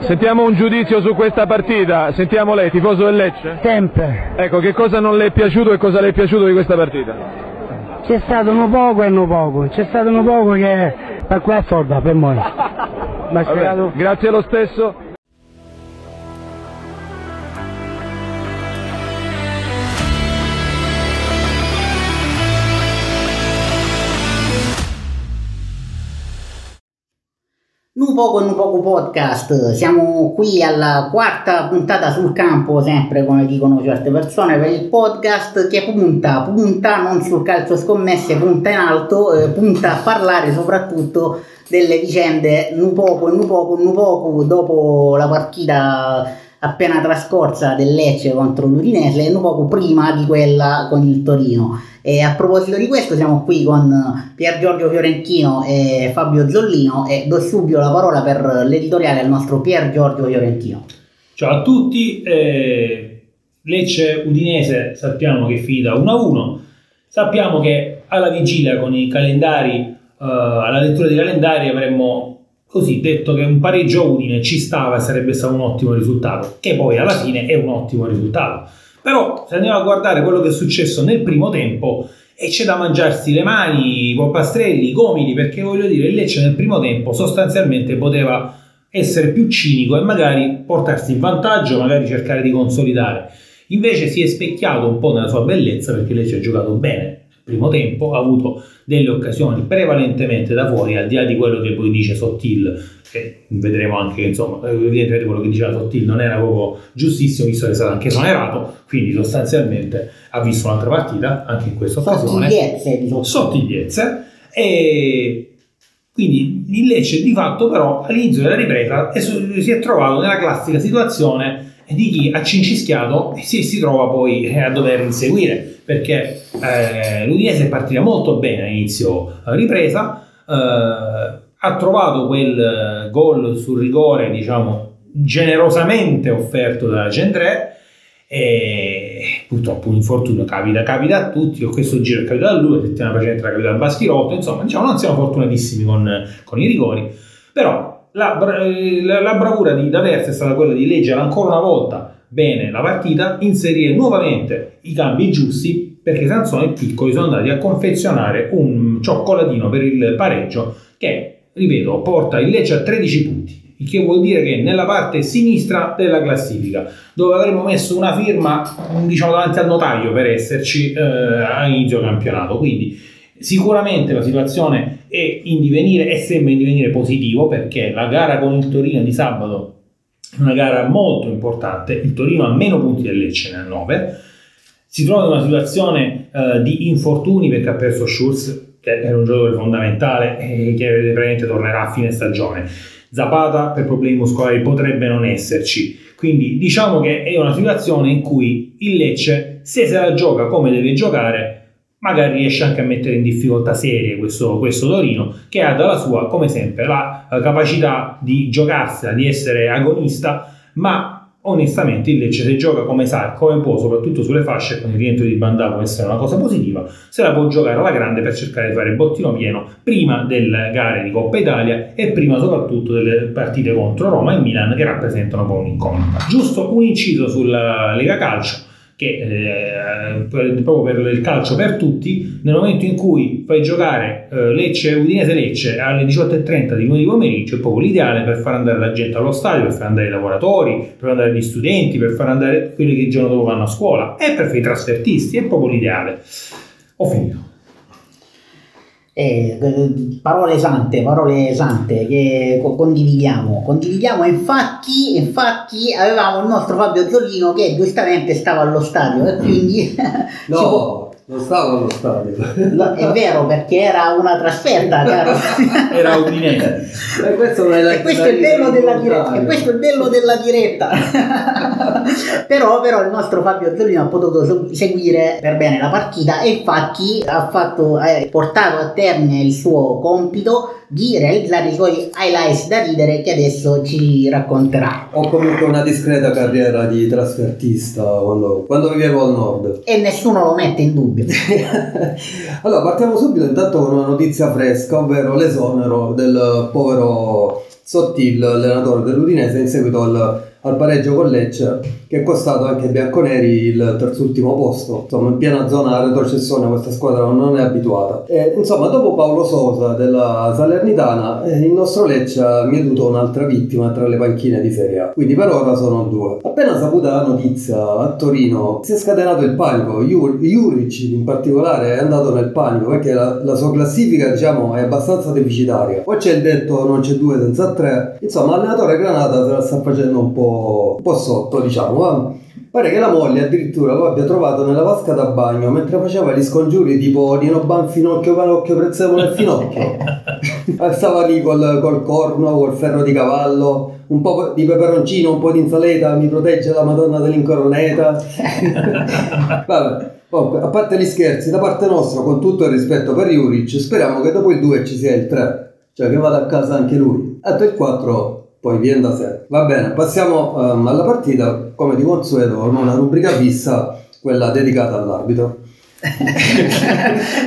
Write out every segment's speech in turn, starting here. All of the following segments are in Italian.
Sentiamo un giudizio su questa partita, sentiamo lei, tifoso del Lecce? Sempre. Ecco, che cosa non le è piaciuto e cosa le è piaciuto di questa partita? C'è stato un poco e un poco, c'è stato un poco che per qua sorda per noi. Ma Vabbè, grazie lo stesso. Nu poco e nu poco podcast, siamo qui alla quarta puntata sul campo, sempre come dicono certe persone, per il podcast che punta, punta non sul calcio scommesse, punta in alto, eh, punta a parlare soprattutto delle vicende nu poco e nu poco, nu poco dopo la partita appena trascorsa del Lecce contro l'Udinese e nu poco prima di quella con il Torino. E a proposito di questo siamo qui con Pier Giorgio Fiorentino e Fabio Zollino e do subito la parola per l'editoriale al nostro Pier Giorgio Fiorentino. Ciao a tutti, eh, Lecce Udinese sappiamo che finita 1-1, sappiamo che alla vigilia con i calendari, eh, alla lettura dei calendari avremmo così detto che un pareggio Udine ci stava e sarebbe stato un ottimo risultato, che poi alla fine è un ottimo risultato. Però se andiamo a guardare quello che è successo nel primo tempo e c'è da mangiarsi le mani, i polpastrelli, i gomiti, perché voglio dire, il Lecce nel primo tempo sostanzialmente poteva essere più cinico e magari portarsi in vantaggio, magari cercare di consolidare. Invece si è specchiato un po' nella sua bellezza perché Lecce ha giocato bene primo tempo, ha avuto delle occasioni prevalentemente da fuori, al di là di quello che poi dice Sottil, che vedremo anche che insomma, evidentemente quello che diceva Sottil non era proprio giustissimo, visto che è stato anche esonerato, quindi sostanzialmente ha visto un'altra partita, anche in questa occasione. Sottigliezze. Sottigliezze. E quindi il Lecce di fatto però all'inizio della ripresa si è trovato nella classica situazione di chi ha cincischiato e si, si trova poi a dover inseguire perché eh, l'Udinese partita molto bene all'inizio ripresa, eh, ha trovato quel gol sul rigore, diciamo, generosamente offerto da Gendré e purtroppo un infortunio capita, capita a tutti, con questo giro è capitato a lui, la settimana precedente era capitato a Baschirotto, insomma, diciamo, non siamo fortunatissimi con, con i rigori, però la, la, la bravura di D'Aversa è stata quella di leggere ancora una volta bene la partita, inserire nuovamente i cambi giusti perché Sansone e Piccoli sono andati a confezionare un cioccolatino per il pareggio che, ripeto, porta il Lecce a 13 punti, il che vuol dire che nella parte sinistra della classifica, dove avremmo messo una firma diciamo davanti al notaio per esserci eh, a inizio campionato. Quindi sicuramente la situazione è in divenire e sembra in divenire positivo perché la gara con il Torino di sabato una gara molto importante, il Torino ha meno punti del Lecce nel 9, si trova in una situazione uh, di infortuni perché ha perso Schulz, che era un giocatore fondamentale e che praticamente tornerà a fine stagione. Zapata per problemi muscolari potrebbe non esserci, quindi diciamo che è una situazione in cui il Lecce, se se la gioca come deve giocare, magari riesce anche a mettere in difficoltà serie questo, questo Torino che ha dalla sua, come sempre, la capacità di giocarsela, di essere agonista, ma onestamente il Lecce se gioca come sa, come può, soprattutto sulle fasce, con il rientro di Bandà può essere una cosa positiva, se la può giocare alla grande per cercare di fare il bottino pieno prima delle gare di Coppa Italia e prima soprattutto delle partite contro Roma e Milan che rappresentano un po' un'incognita. Giusto un inciso sulla Lega Calcio che eh, proprio per il calcio per tutti, nel momento in cui fai giocare eh, Lecce, Udinese Lecce alle 18.30 di lunedì pomeriggio è proprio l'ideale per far andare la gente allo stadio, per far andare i lavoratori, per far andare gli studenti, per far andare quelli che il giorno dopo vanno a scuola e per i trasfertisti, è proprio l'ideale. Ho finito. Eh, parole sante, parole sante che condividiamo. Condividiamo, infatti, infatti avevamo il nostro Fabio Zollino che giustamente stava allo stadio e quindi no. Non stavo allo stadio. è vero, perché era una trasferta, caro. era Udinese. E questo, e questo è il bello della diretta. E questo è il bello della diretta. però, però il nostro Fabio Zollino ha potuto seguire per bene la partita e infatti ha fatto, ha portato a termine il suo compito di realizzare i suoi highlights da ridere che adesso ci racconterà. Ho comunque una discreta carriera di trasfertista quando, quando vivevo al nord. E nessuno lo mette in dubbio. allora, partiamo subito intanto con una notizia fresca, ovvero l'esonero del povero Sottil, l'allenatore dell'Udinese, in seguito al, al pareggio con Lecce, che è costato anche ai bianconeri il terzultimo posto. Insomma, in piena zona retrocessione questa squadra non è abituata. E, insomma, dopo Paolo Sosa della Salernitana, eh, il nostro Lecce ha mietuto un'altra vittima tra le panchine di Serie A. Quindi per ora sono due. Appena saputa la notizia a Torino, si è scatenato il panico. Jur- Juric in particolare è andato nel panico perché la, la sua classifica, diciamo, è abbastanza deficitaria. Poi c'è il detto non c'è due senza tre. Insomma, l'allenatore Granata se la sta facendo un po', un po' sotto, diciamo. Va? Pare che la moglie addirittura lo abbia trovato nella vasca da bagno mentre faceva gli scongiuri tipo Nino Ban finocchio panocchio prezzemolo e finocchio. Stava lì col, col corno, col ferro di cavallo, un po' di peperoncino, un po' di insalata, mi protegge la Madonna dell'incoroneta. Vabbè. Comunque, a parte gli scherzi, da parte nostra, con tutto il rispetto per Juric, speriamo che dopo il 2 ci sia il 3, cioè che vada a casa anche lui. Detto il 4 poi viene da sé. Va bene, passiamo um, alla partita, come di consueto, con una rubrica fissa, quella dedicata all'arbitro.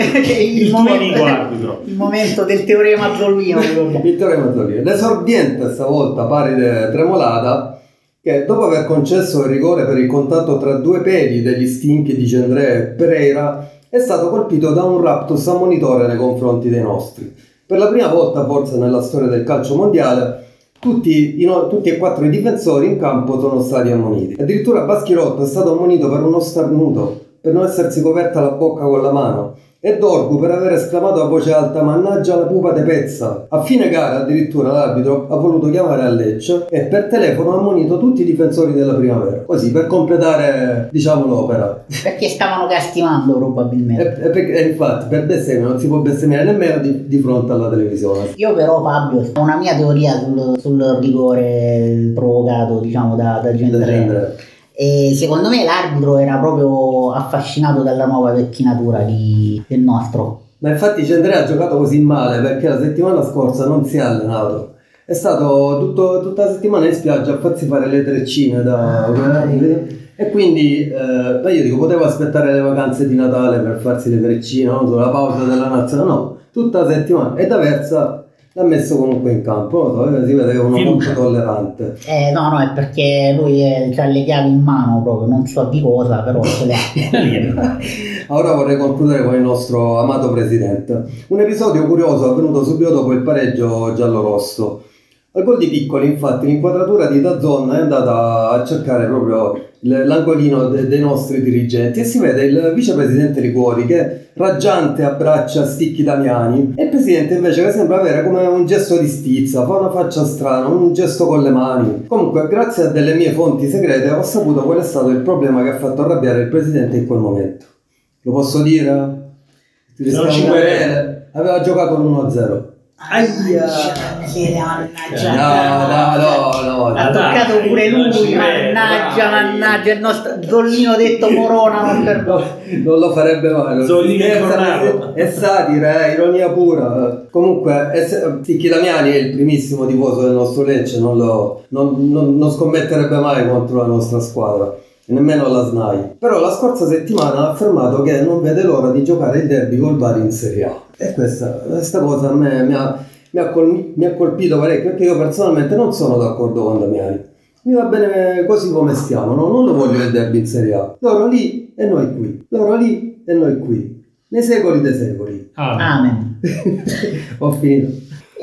il, Il momento, il momento del teorema Zollino. Il teorema Zollino. L'esordiente stavolta Paride Tremolata che dopo aver concesso il rigore per il contatto tra due peli degli stinchi di Gendré e Pereira è stato colpito da un raptus ammonitore nei confronti dei nostri. Per la prima volta forse nella storia del calcio mondiale tutti, no- tutti e quattro i difensori in campo sono stati ammoniti. Addirittura Baschirotto è stato ammonito per uno starnuto, per non essersi coperta la bocca con la mano. E Dorgu per aver esclamato a voce alta mannaggia la pupa de pezza. A fine gara addirittura l'arbitro ha voluto chiamare a Lecce e per telefono ha ammonito tutti i difensori della primavera. Così per completare diciamo l'opera. Perché stavano castimando probabilmente. e perché- e infatti per bestemmia non si può bestemmiare nemmeno di, di fronte alla televisione. Io però Fabio ho una mia teoria sul, sul rigore provocato diciamo da, da genere. E secondo me l'arbitro era proprio affascinato dalla nuova vecchinatura di- del nostro. Ma infatti Cendré ha giocato così male perché la settimana scorsa non si è allenato. È stato tutto- tutta la settimana in spiaggia a farsi fare le treccine da... E quindi eh, io dico, potevo aspettare le vacanze di Natale per farsi le treccine, non so, la pausa della nazionale, no, tutta la settimana. E da Versa l'ha messo comunque in campo, non so, si vede che è uno Fiducia. molto tollerante. Eh, no, no, è perché lui ha le chiavi in mano proprio, non so di cosa, però ce le ha. Ora vorrei concludere con il nostro amato presidente. Un episodio curioso avvenuto subito dopo il pareggio giallo-rosso. Al gol di Piccoli, infatti, l'inquadratura di Dazzon è andata a cercare proprio l'angolino de- dei nostri dirigenti e si vede il vicepresidente Liguori che raggiante abbraccia Sticchi Damiani e il presidente invece che sembra avere come un gesto di stizza, fa una faccia strana, un gesto con le mani. Comunque, grazie a delle mie fonti segrete ho saputo qual è stato il problema che ha fatto arrabbiare il presidente in quel momento. Lo posso dire? Ti querela. Aveva giocato l'1-0. Aia! No, no, no, no. Ha toccato pure lui, mannaggia, mannaggia, il nostro Zollino detto Morona, non perdono. non lo farebbe mai. scherza, incornato. È satira, è ironia pura. Comunque, è Ticchi Damiani è il primissimo tifoso del nostro Lecce, non, lo- non- non- non scommetterebbe mai contro la nostra squadra. E Nemmeno la SNAI. Però la scorsa settimana ha affermato che non vede l'ora di giocare il derby col Bari in Serie A. E questa, questa cosa a me mi ha, mi ha col- mi ha colpito parecchio perché io personalmente non sono d'accordo con Damiani. Mi va bene così come stiamo, no? non lo voglio il derby in Serie A. Loro lì e noi qui. Loro lì e noi qui. Nei secoli dei secoli. Ah, Amen. Ho finito.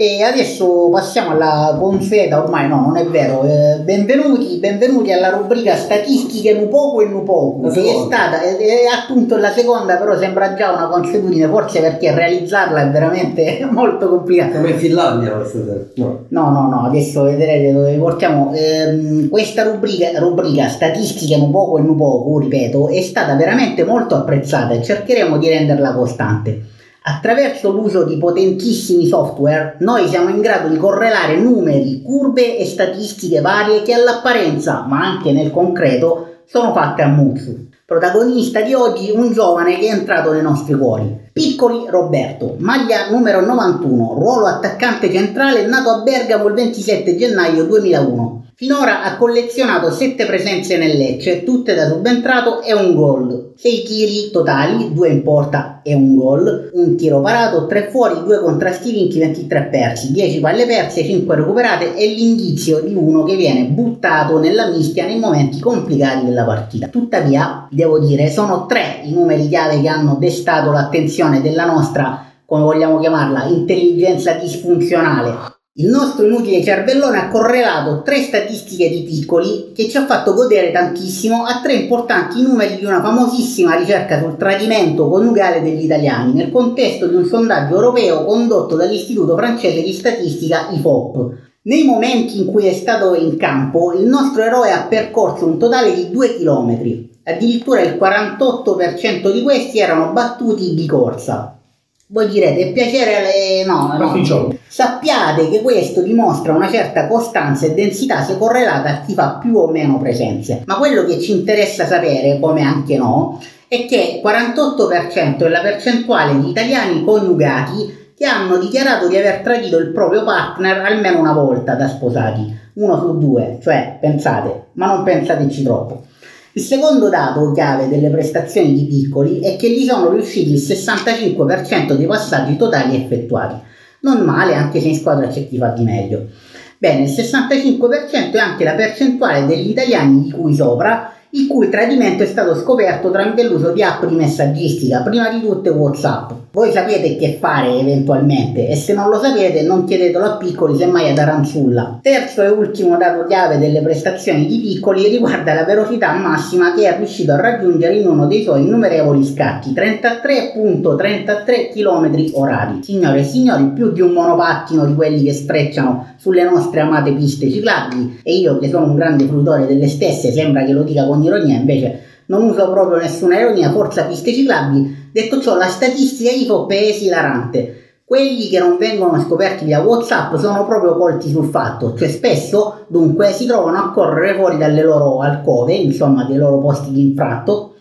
E adesso passiamo alla consueta, ormai no, non è vero. eh, benvenuti, benvenuti alla rubrica Statistiche Nupoco e Nupoco, La che è stata, è, è appunto la seconda, però sembra già una consuetudine, forse perché realizzarla è veramente molto complicata. Siamo in Finlandia questa sera. No. No, no, no, adesso vedrete dove portiamo. Ehm, questa rubrica, rubrica Statistiche Nupoco e Nupoco, ripeto, è stata veramente molto apprezzata e cercheremo di renderla costante. Attraverso l'uso di potentissimi software, noi siamo in grado di correlare numeri, curve e statistiche varie che all'apparenza, ma anche nel concreto, sono fatte a Muzzu. Protagonista di oggi un giovane che è entrato nei nostri cuori. Piccoli Roberto, maglia numero 91, ruolo attaccante centrale, nato a Bergamo il 27 gennaio 2001. Finora ha collezionato 7 presenze nel Lecce, tutte da subentrato e un gol. 6 tiri totali, 2 in porta e un gol, un tiro parato, 3 fuori, 2 contrasti vinti, 23 persi, 10 palle perse, 5 recuperate e l'indizio di uno che viene buttato nella mischia nei momenti complicati della partita. Tuttavia, devo dire, sono 3 i numeri chiave che hanno destato l'attenzione della nostra, come vogliamo chiamarla, intelligenza disfunzionale il nostro inutile cervellone ha correlato tre statistiche di piccoli che ci ha fatto godere tantissimo a tre importanti numeri di una famosissima ricerca sul tradimento coniugale degli italiani nel contesto di un sondaggio europeo condotto dall'istituto francese di statistica IFOP. Nei momenti in cui è stato in campo, il nostro eroe ha percorso un totale di 2 km. Addirittura il 48% di questi erano battuti di corsa. Voi direte, piacere alle... no, no. Sappiate che questo dimostra una certa costanza e densità se correlata a chi fa più o meno presenze. Ma quello che ci interessa sapere, come anche no, è che il 48% è la percentuale di italiani coniugati che hanno dichiarato di aver tradito il proprio partner almeno una volta da sposati. Uno su due, cioè pensate, ma non pensateci troppo. Il secondo dato chiave delle prestazioni di piccoli è che gli sono riusciti il 65% dei passaggi totali effettuati. Non male, anche se in squadra c'è chi fa di meglio. Bene, il 65% è anche la percentuale degli italiani di cui sopra il cui tradimento è stato scoperto tramite l'uso di app di messaggistica, prima di tutte WhatsApp. Voi sapete che fare eventualmente e se non lo sapete non chiedetelo a piccoli semmai ad Aranzulla. Terzo e ultimo dato chiave delle prestazioni di piccoli riguarda la velocità massima che è riuscito a raggiungere in uno dei suoi innumerevoli scatti, 33.33 km orari. Signore e signori, più di un monopattino di quelli che sfrecciano sulle nostre amate piste ciclabili e io che sono un grande fruitore delle stesse sembra che lo dica con ironia, invece non uso proprio nessuna ironia, forza piste ciclabili Detto ciò, la statistica IFOP è esilarante. Quelli che non vengono scoperti via WhatsApp sono proprio colti sul fatto, cioè spesso dunque si trovano a correre fuori dalle loro alcove, insomma dei loro posti di infratto.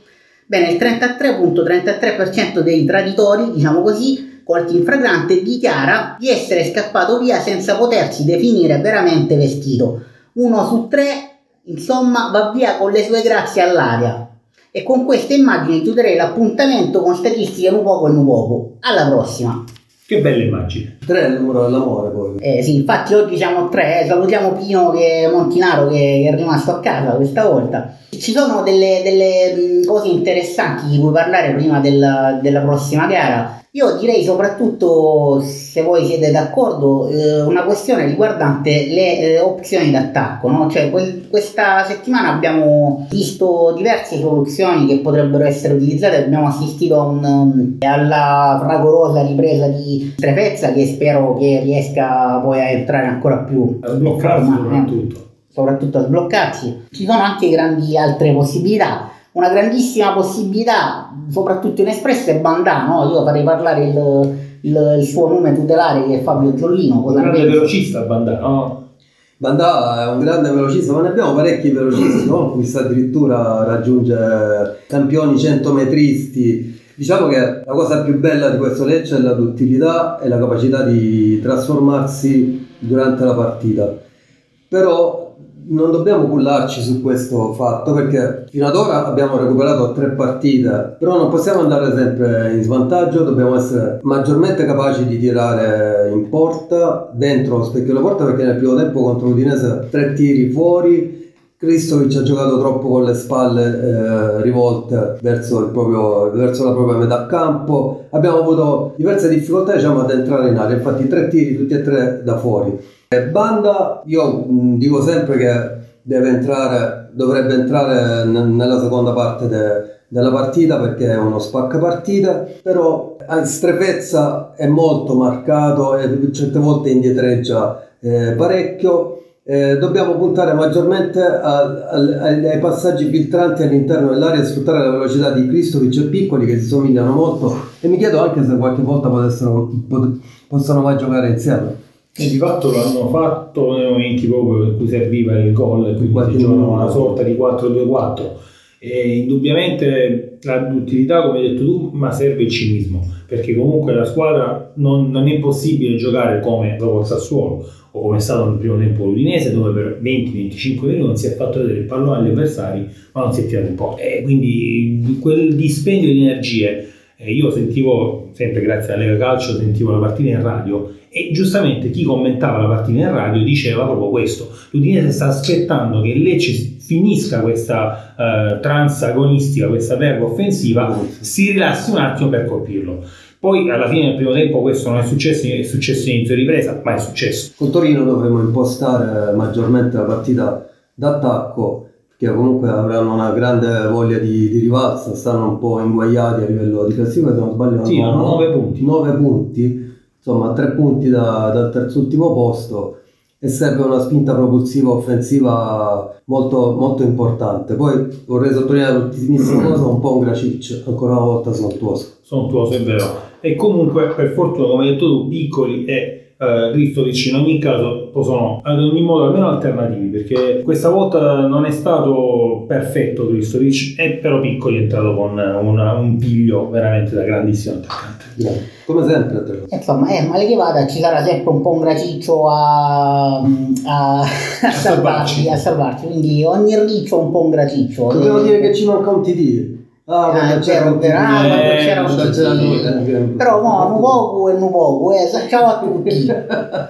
Bene, il 33.33% dei traditori, diciamo così, colti in fragrante, dichiara di essere scappato via senza potersi definire veramente vestito. Uno su tre, insomma, va via con le sue grazie all'aria. E con queste immagini chiuderei l'appuntamento con statistiche un poco e un poco. Alla prossima! Che belle immagini. Tre è il numero dell'amore poi. Eh sì, infatti oggi siamo tre, eh. salutiamo Pino che, Montinaro che, è rimasto a casa questa volta. Ci sono delle, delle cose interessanti di cui parlare prima della, della prossima gara. Io direi soprattutto, se voi siete d'accordo, eh, una questione riguardante le eh, opzioni d'attacco. No? Cioè, quel, questa settimana abbiamo visto diverse soluzioni che potrebbero essere utilizzate. Abbiamo assistito un, um, alla fragorosa ripresa di Strefezza che spero che riesca poi a entrare ancora più. A sbloccarsi soprattutto. Soprattutto a sbloccarsi. Ci sono anche grandi altre possibilità una grandissima possibilità, soprattutto in espresso, è Bandà, no? Io farei parlare il, il, il, suo nome tutelare che è Fabio Zollino. Un grande velocista Bandà, no? Bandà è un grande velocista, ma ne abbiamo parecchi velocisti, no? Questo addirittura raggiunge campioni centometristi. Diciamo che la cosa più bella di questo Lecce è la duttilità e la capacità di trasformarsi durante la partita. Però non dobbiamo cullarci su questo fatto perché fino ad ora abbiamo recuperato tre partite, però non possiamo andare sempre in svantaggio, dobbiamo essere maggiormente capaci di tirare in porta, dentro lo specchio della porta perché nel primo tempo contro l'Udinese tre tiri fuori, Kristovic ha giocato troppo con le spalle eh, rivolte verso, proprio, verso, la propria metà campo, abbiamo avuto diverse difficoltà diciamo, ad entrare in area, infatti tre tiri tutti e tre da fuori. Banda, io mm, dico sempre che deve entrare, dovrebbe entrare nella seconda parte de, della partita perché è uno spacca partita, però a strefezza è molto marcato e certe volte indietreggia eh, parecchio. Eh, dobbiamo puntare maggiormente a, a, ai passaggi filtranti all'interno dell'area e sfruttare la velocità di Cristovic e Piccoli che si somigliano molto e mi chiedo anche se qualche volta potessero, pot, possano mai giocare insieme. E di fatto l'hanno fatto nei momenti proprio in cui serviva il gol e quindi giocano una sorta di 4-2-4. E indubbiamente l'utilità, come hai detto tu, ma serve il cinismo, perché comunque la squadra non, non è possibile giocare come dopo il Sassuolo o come è stato nel primo tempo l'Udinese, dove per 20-25 minuti non si è fatto vedere il pallone agli avversari, ma non si è tirato un po'. E quindi quel dispendio di energie, eh, io sentivo, sempre grazie alla Lega Calcio, sentivo la partita in radio e giustamente chi commentava la partita in radio diceva proprio questo. L'Udinese sta aspettando che Lecce finisca questa uh, trans agonistica, questa verba offensiva, si rilassi un attimo per colpirlo. Poi alla fine del primo tempo questo non è successo, è successo inizio ripresa, ma è successo. Con Torino dovremmo impostare maggiormente la partita d'attacco, che comunque avranno una grande voglia di, di rivalsa, stanno un po' inguaiati a livello di classifica, se non sbaglio sì, hanno 9 punti. 9 punti, insomma 3 punti da, dal terzultimo posto e serve una spinta propulsiva offensiva molto, molto importante. Poi vorrei sottolineare l'ultimissima cosa, un po' un Gracic, ancora una volta sontuoso. Sontuoso, è vero. E comunque, per fortuna, come hai detto tu, piccoli e eh, Kristovic in ogni caso sono ad ogni modo almeno alternativi perché questa volta non è stato perfetto Kristovic e però Piccoli è entrato con una, un piglio veramente da grandissimo attaccante. Come sempre insomma eh, ma che vada ci sarà sempre un po' un graciccio a, a, a, salvarci, a salvarci. Quindi ogni riccio un po' un graciccio dobbiamo dire che ci manca un TD Ah, ah c'era un ah, eh, c'era un però no, e poco, eh, ciao a tutti.